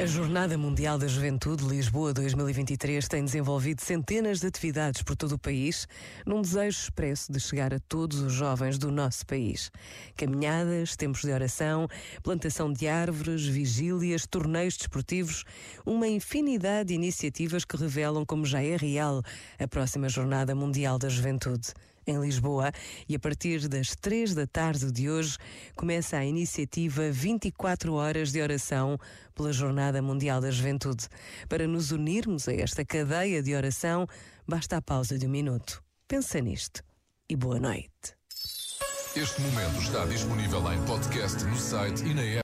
A Jornada Mundial da Juventude Lisboa 2023 tem desenvolvido centenas de atividades por todo o país, num desejo expresso de chegar a todos os jovens do nosso país. Caminhadas, tempos de oração, plantação de árvores, vigílias, torneios desportivos, uma infinidade de iniciativas que revelam como já é real a próxima Jornada Mundial da Juventude em Lisboa, e a partir das três da tarde de hoje começa a iniciativa 24 Horas de Oração pela Jornada Mundial da Juventude. Para nos unirmos a esta cadeia de oração, basta a pausa de um minuto. Pensa nisto e boa noite. Este momento está disponível em podcast no site e na app.